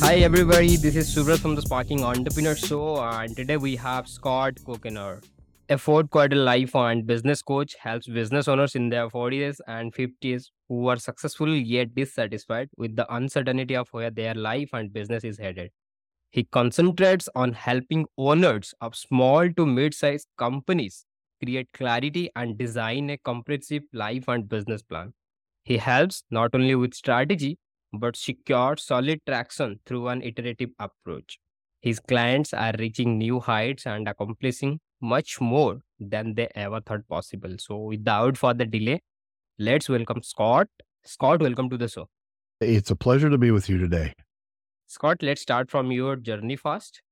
Hi everybody, this is Subrat from the Sparking Entrepreneur Show, and today we have Scott Couchenour, a fourth quarter life and business coach, helps business owners in their 40s and 50s who are successful yet dissatisfied with the uncertainty of where their life and business is headed. He concentrates on helping owners of small to mid-sized companies create clarity and design a comprehensive life and business plan. He helps not only with strategy but secure solid traction through an iterative approach. His clients are reaching new heights and accomplishing much more than they ever thought possible. So, without further delay, let's welcome Scott. Scott, welcome to the show. It's a pleasure to be with you today. Scott, let's start from your journey first.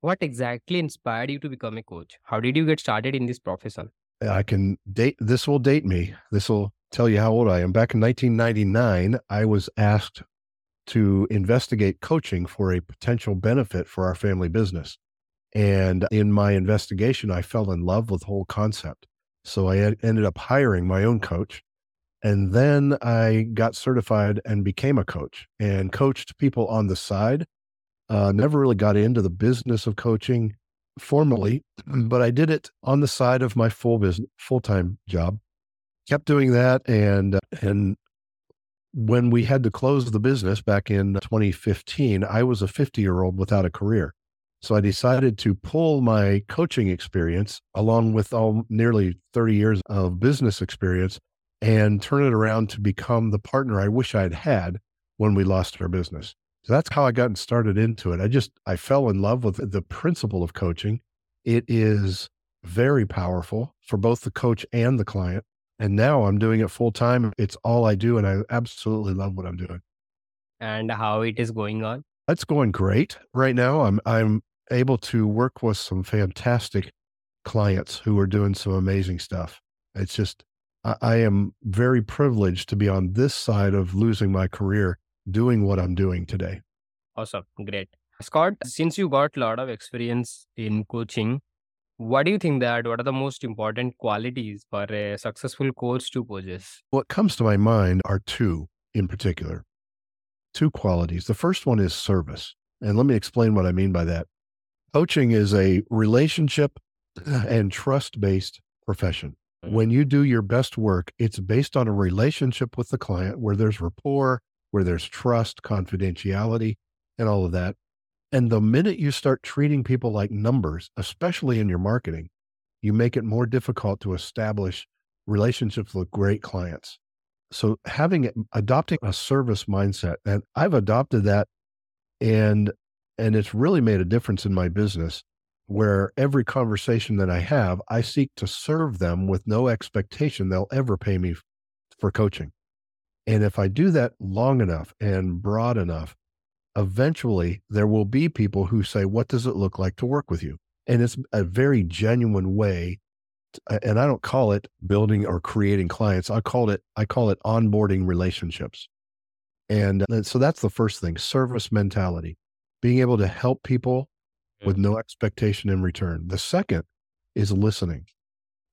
What exactly inspired you to become a coach? How did you get started in this profession? I can date, this will date me. This will tell you how old I am. Back in 1999, I was asked to investigate coaching for a potential benefit for our family business. And in my investigation, I fell in love with the whole concept. So I ended up hiring my own coach. And then I got certified and became a coach and coached people on the side. Uh, never really got into the business of coaching formally, but I did it on the side of my full business, full time job. Kept doing that, and uh, and when we had to close the business back in 2015, I was a 50 year old without a career. So I decided to pull my coaching experience along with all nearly 30 years of business experience and turn it around to become the partner I wish I'd had when we lost our business. So that's how I got started into it. I just I fell in love with the principle of coaching. It is very powerful for both the coach and the client. And now I'm doing it full time. It's all I do and I absolutely love what I'm doing. And how it is going on? It's going great right now. I'm I'm able to work with some fantastic clients who are doing some amazing stuff. It's just I, I am very privileged to be on this side of losing my career doing what I'm doing today. Awesome. Great. Scott, since you got a lot of experience in coaching, what do you think that what are the most important qualities for a successful coach to possess? What comes to my mind are two in particular. Two qualities. The first one is service. And let me explain what I mean by that. Coaching is a relationship and trust based profession. Mm-hmm. When you do your best work, it's based on a relationship with the client where there's rapport, where there's trust, confidentiality, and all of that. And the minute you start treating people like numbers, especially in your marketing, you make it more difficult to establish relationships with great clients. So having adopting a service mindset, and I've adopted that and and it's really made a difference in my business where every conversation that I have, I seek to serve them with no expectation they'll ever pay me for coaching. And if I do that long enough and broad enough, eventually there will be people who say, What does it look like to work with you? And it's a very genuine way. t- And I don't call it building or creating clients. I call it, I call it onboarding relationships. And uh, so that's the first thing service mentality, being able to help people with no expectation in return. The second is listening.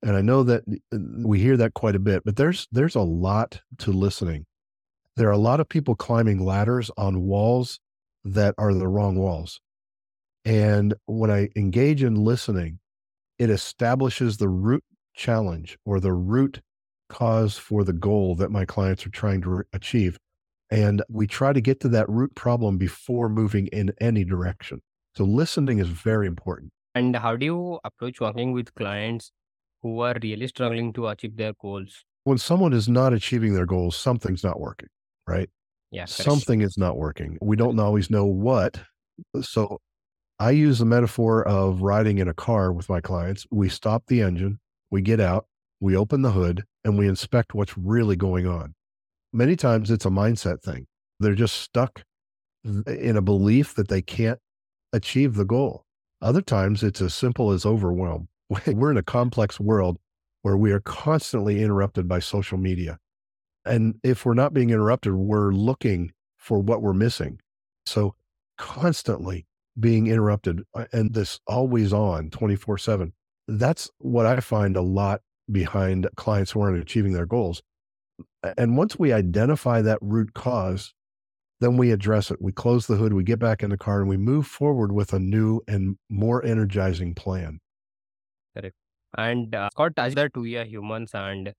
And I know that uh, we hear that quite a bit, but there's there's a lot to listening. There are a lot of people climbing ladders on walls that are the wrong walls. And when I engage in listening, it establishes the root challenge or the root cause for the goal that my clients are trying to achieve. And we try to get to that root problem before moving in any direction. So listening is very important. And how do you approach working with clients who are really struggling to achieve their goals? When someone is not achieving their goals, something's not working, right? Yeah. Something is not working. We don't always know what. Uh, so I use the metaphor of riding in a car with my clients. We stop the engine, we get out, we open the hood, and we inspect what's really going on. Many times it's a mindset thing. They're just stuck in a belief that they can't achieve the goal. Other times it's as simple as overwhelm. We're in a complex world where we are constantly interrupted by social media. And if we're not being interrupted, we're looking for what we're missing. So constantly being interrupted uh, and this always on 24 7. That's what I find a lot behind clients who aren't achieving their goals. And once we identify that root cause, then we address it. We close the hood, we get back in the car, and we move forward with a new and more energizing plan. Correct. And uh, Scott, as that we are humans, and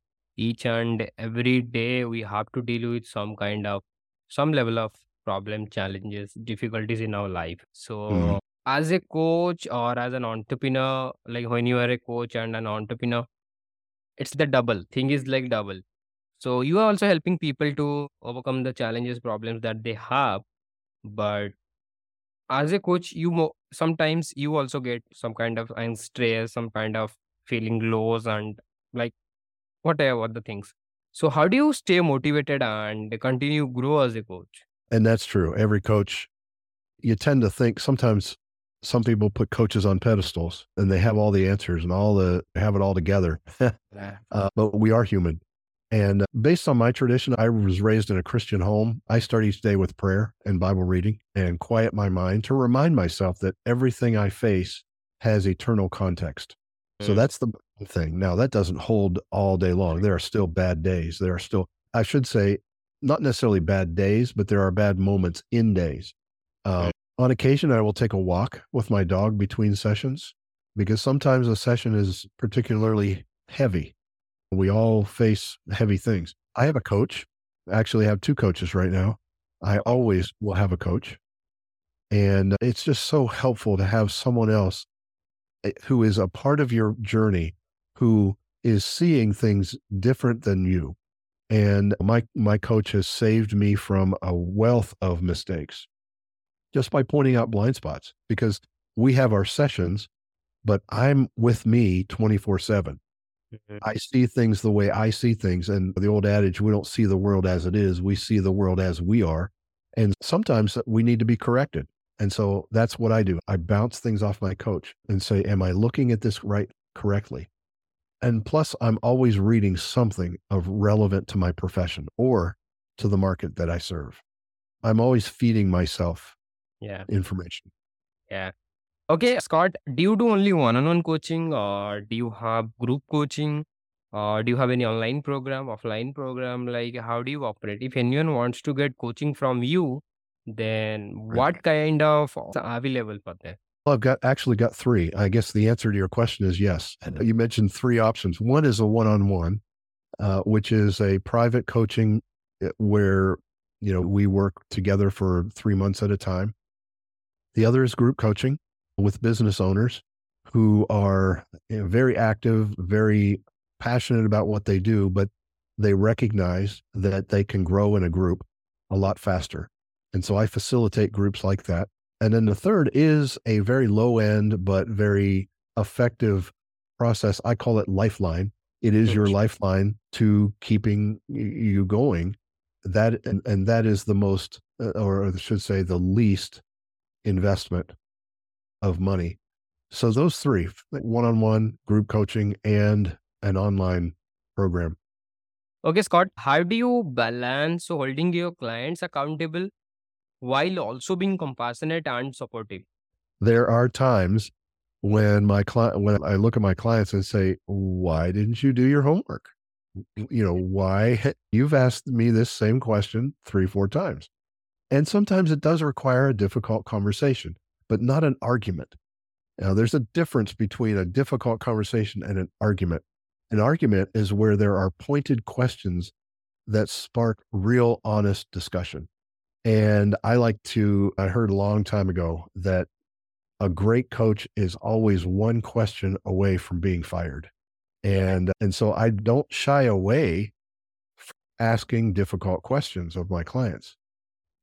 each and every day we have to deal with some kind of some level of problem, challenges, difficulties in our life. So, mm-hmm. as a coach or as an entrepreneur, like when you are a coach and an entrepreneur, it's the double thing is like double. So you are also helping people to overcome the challenges, problems that they have. But as a coach, you mo- sometimes you also get some kind of stress, some kind of feeling lows and like whatever the things. So how do you stay motivated and continue grow as a coach? And that's true. Every coach, you tend to think sometimes some people put coaches on pedestals and they have all the answers and all the have it all together. Uh, but we are human. And uh, based on my tradition, I was raised in a Christian home. I start each day with prayer and Bible reading and quiet my mind to remind myself that everything I face has eternal context. So Mm. that's the thing. Now, that doesn't hold all day long. There are still bad days. There are still, I should say, not necessarily bad days, but there are bad moments in days. Uh, on occasion, I will take a walk with my dog between sessions because sometimes a session is particularly heavy. We all face heavy things. I have a coach. I actually, have two coaches right now. I always will have a coach. And it's just so helpful to have someone else who is a part of your journey who is seeing things different than you. And my my coach has saved me from a wealth of mistakes just by pointing out blind spots because we have our sessions, but I'm with me 24/7. Mhm. I see things the way I see things. And the old adage, we don't see the world as it is, we see the world as we are. And sometimes we need to be corrected. And so that's what I do. I bounce things off my coach and say, Am I looking at this right correctly? And plus, I'm always reading something of relevant to my profession or to the market that I serve. I'm always feeding myself Yeah. information. Yeah. Okay, Scott, do you do only one-on-one coaching or do you have group coaching? Or do you have any online program, offline program? Like, how do you operate? If anyone wants to get coaching from you, then what kind of are available for them? Well, I've got actually got three. I guess the answer to your question is yes. You mentioned three options. One is a one-on-one, uh, which is a private coaching uh, where you know we work together for three months at a time. The other is group coaching with business owners who are you know, very active, very passionate about what they do, but they recognize that they can grow in a group a lot faster. And so I facilitate groups like that. And then the third is a very low end, but very effective process. I call it Lifeline. It is your lifeline to keeping you going. That and, and that is the most, uh, or I should say, the least investment of money. So those three: one-on-one, group coaching, and an online program. Okay, Scott, how do you balance holding your clients accountable while also being compassionate and supportive? There are times when my client, when I look at my clients and say, "Why didn't you do your homework?" you know, why you've asked me this same question three, four times. And sometimes it does require a difficult conversation, but not an argument. Now, there's a difference between a difficult conversation and an argument. An argument is where there are pointed questions that spark real, honest discussion. And I like to, I heard a long time ago that a great coach is always one question away from being fired. And and so I don't shy away from asking difficult questions of my clients.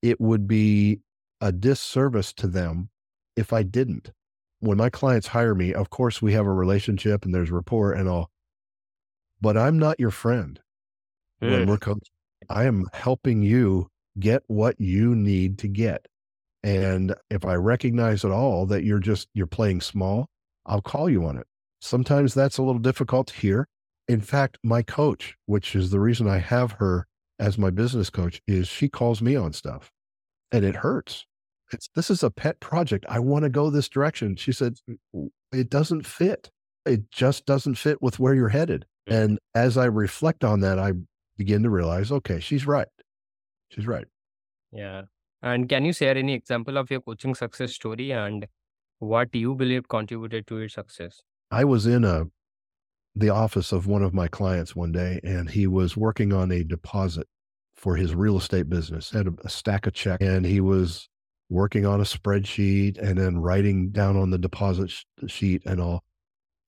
It would be a disservice to them if I didn't. When my clients hire me, of course we have a relationship and there's rapport and all. But I'm not your friend when Mm. we're coaching. I am helping you get what you need to get. And if I recognize at all that you're just you're playing small, I'll call you on it. Sometimes that's a little difficult to hear. In fact, my coach, which is the reason I have her as my business coach, is she calls me on stuff and it hurts. It's this is a pet project. I want to go this direction. She said, it doesn't fit. It just doesn't fit with where you're headed. Mm. And as I reflect on that, I begin to realize, okay, she's right. She's right. Yeah. And can you share any example of your coaching success story and what you believe contributed to your success? I was in a the office of one of my clients one day, and he was working on a deposit for his real estate business. Had a, a stack of checks, and he was working on a spreadsheet and then writing down on the deposit sh- sheet and all.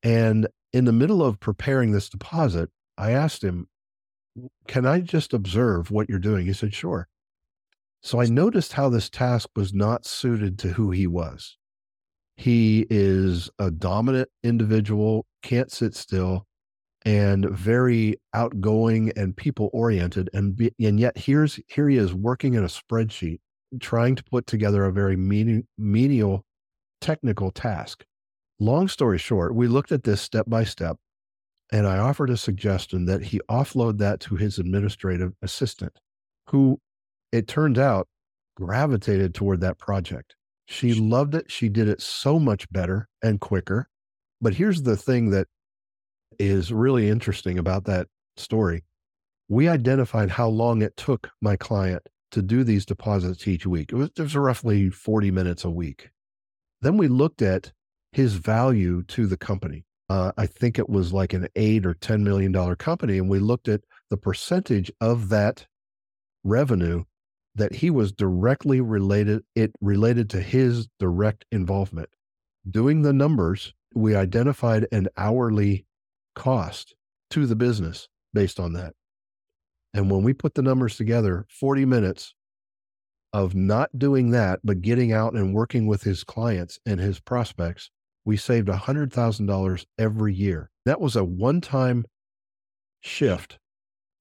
And in the middle of preparing this deposit, I asked him, "Can I just observe what you're doing?" He said, "Sure." So I noticed how this task was not suited to who he was. He is a dominant individual, can't sit still, and very outgoing and people oriented. And and yet here's here he is working in a spreadsheet, trying to put together a very meni- menial technical task. Long story short, we looked at this step by step, and I offered a suggestion that he offload that to his administrative assistant, who it turned out gravitated toward that project. She loved it. She did it so much better and quicker. But here's the thing that is really interesting about that story. We identified how long it took my client to do these deposits each week. It was, it was roughly 40 minutes a week. Then we looked at his value to the company. Uh, I think it was like an eight or $10 million company. And we looked at the percentage of that revenue that he was directly related, it related to his direct involvement. Doing the numbers, we identified an hourly cost to the business based on that. And when we put the numbers together, 40 minutes of not doing that, but getting out and working with his clients and his prospects, we saved $100,000 every year. That was a one time shift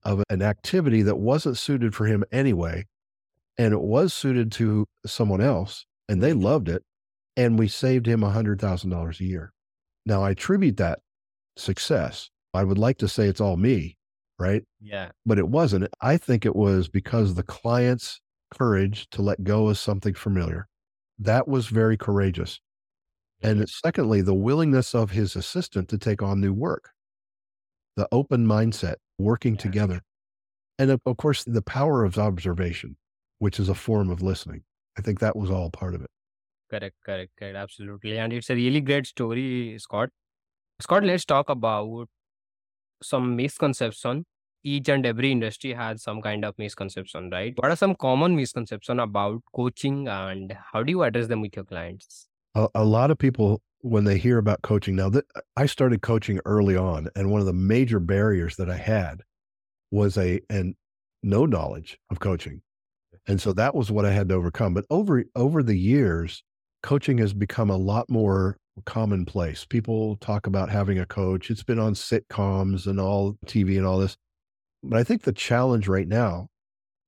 of an activity that wasn't suited for him anyway. And it was suited to someone else, and they loved it. And we saved him $100,000 a year. Now, I attribute that success. I would like to say it's all me, right? Yeah. But it wasn't. I think it was because the client's courage to let go of something familiar. That was very courageous. And secondly, the willingness of his assistant to take on new work, the open mindset, working together. And of, of course, the power of observation, which is a form of listening. I think that was all part of it. Correct, correct, correct. Absolutely. And it's a really great story, Scott. Scott, let's talk about some misconception. Each and every industry has some kind of misconception, right? What are some common misconception about coaching and how do you address them with your clients? A, a lot of people, when they hear about coaching, now that I started coaching early on, and one of the major barriers that I had was a and no knowledge of coaching. And so that was what I had to overcome. But over over the years, coaching has become a lot more commonplace. People talk about having a coach. It's been on sitcoms and all TV and all this. But I think the challenge right now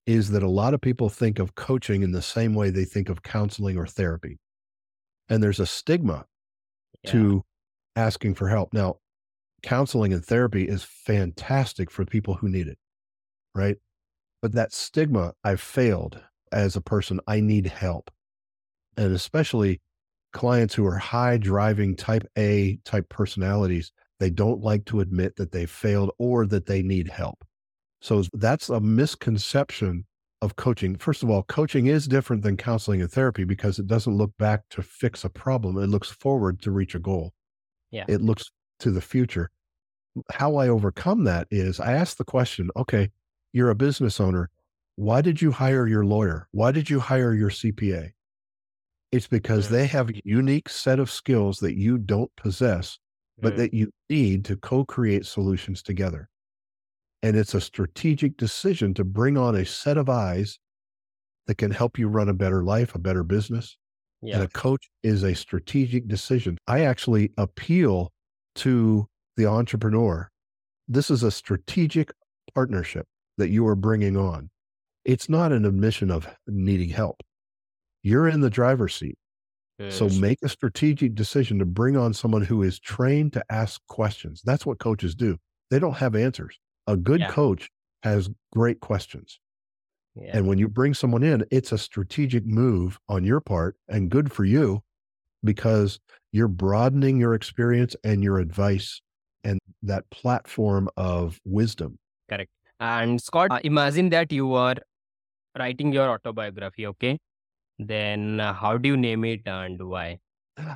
is that a lot of people think of coaching in the same way they think of counseling or therapy. And there's a stigma Yeah. to asking for help. Now, counseling and therapy is fantastic for people who need it, right? But that stigma, I've failed as a person. I need help. And especially clients who are high driving type A type personalities, they don't like to admit that they failed or that they need help. So that's a misconception of coaching. First of all, coaching is different than counseling and therapy because it doesn't look back to fix a problem, it looks forward to reach a goal. Yeah. It looks to the future. How I overcome that is I ask the question okay, you're a business owner. Why did you hire your lawyer? Why did you hire your CPA? It's because Mm. they have a unique set of skills that you don't possess, but Mm. that you need to co create solutions together. And it's a strategic decision to bring on a set of eyes that can help you run a better life, a better business. And a coach is a strategic decision. I actually appeal to the entrepreneur. This is a strategic partnership that you are bringing on. It's not an admission of needing help. You're in the driver's seat. So make a strategic decision to bring on someone who is trained to ask questions. That's what coaches do. They don't have answers. A good Yeah. coach has great questions. Yeah. And when you bring someone in, it's a strategic move on your part and good for you because you're broadening your experience and your advice and that platform of wisdom. Correct. And Scott, uh, imagine that you are writing your autobiography, okay? Then uh, how do you name it and why?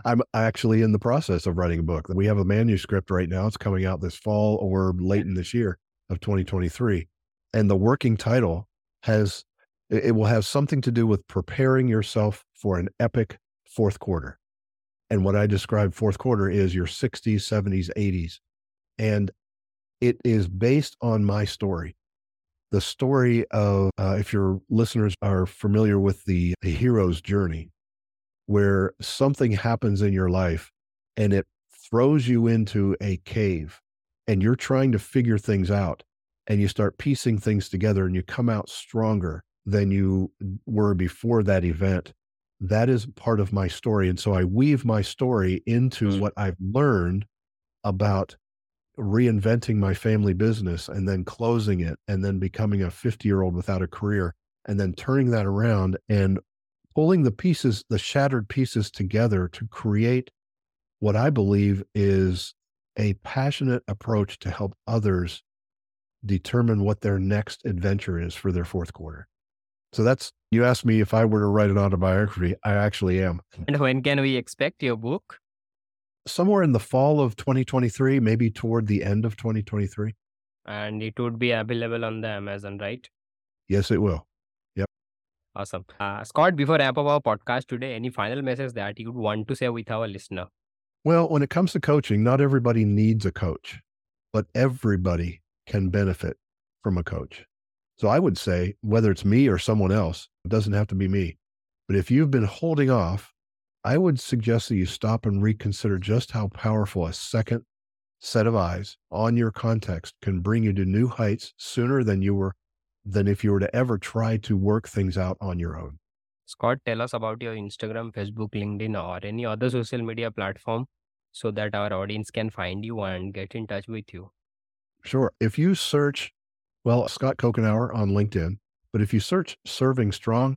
I'm actually in the process of writing a book. We have a manuscript right now. It's coming out this fall or late in this year of 2023. And the working title has, it will have something to do with preparing yourself for an epic fourth quarter. And what I describe fourth quarter is your 60s, 70s, 80s. And it is based on my story. The story of, uh, if your listeners are familiar with the, the hero's journey, where something happens in your life and it throws you into a cave and you're trying to figure things out and you start piecing things together and you come out stronger than you were before that event. That is part of my story. And so I weave my story into Mm. what I've learned about reinventing my family business and then closing it and then becoming a 50 year old without a career and then turning that around and pulling the pieces, the shattered pieces together to create what I believe is a passionate approach to help others determine what their next adventure is for their fourth quarter. So that's, you asked me if I were to write an autobiography. I actually am. And when can we expect your book? Somewhere in the fall of 2023, maybe toward the end of 2023. And it would be available on the Amazon, right? Yes, it will. Yep. Awesome. Uh, Scott, before wrap up our podcast today, any final message that you would want to say with our listener? Well, when it comes to coaching, not everybody needs a coach, but everybody can benefit from a coach. So I would say, whether it's me or someone else, it doesn't have to be me. But if you've been holding off, I would suggest that you stop and reconsider just how powerful a second set of eyes on your context can bring you to new heights sooner than you were than if you were to ever try to work things out on your own. Scott, tell us about your Instagram, Facebook, LinkedIn, or any other social media platform so that our audience can find you and get in touch with you. Sure. If you search, well, Scott Couchenour on LinkedIn, but if you search Serving Strong,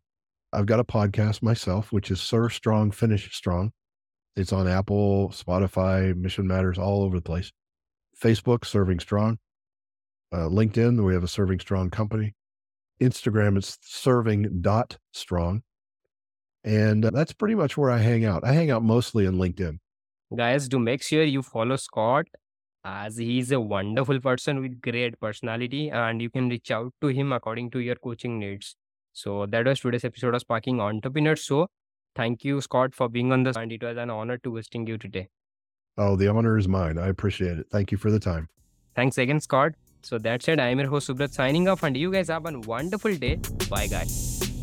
I've got a podcast myself, which is Serve Strong, Finish Strong. It's on Apple, Spotify, Mission Matters, all over the place. Facebook, Serving Strong. Uh, LinkedIn, we have a Serving Strong company. Instagram, it's serving dot strong. And uh, that's pretty much where I hang out. I hang out mostly in LinkedIn. Guys, do make sure you follow Scott as he is a wonderful person with great personality and you can reach out to him according to your coaching needs. So that was today's episode of Sparking Entrepreneurs So Thank you, Scott, for being on this and it was an honor to hosting you today. Oh, the honor is mine. I appreciate it. Thank you for the time. Thanks again, Scott. So that's it. I'm your host Subrat signing off and you guys have a wonderful day. Bye guys.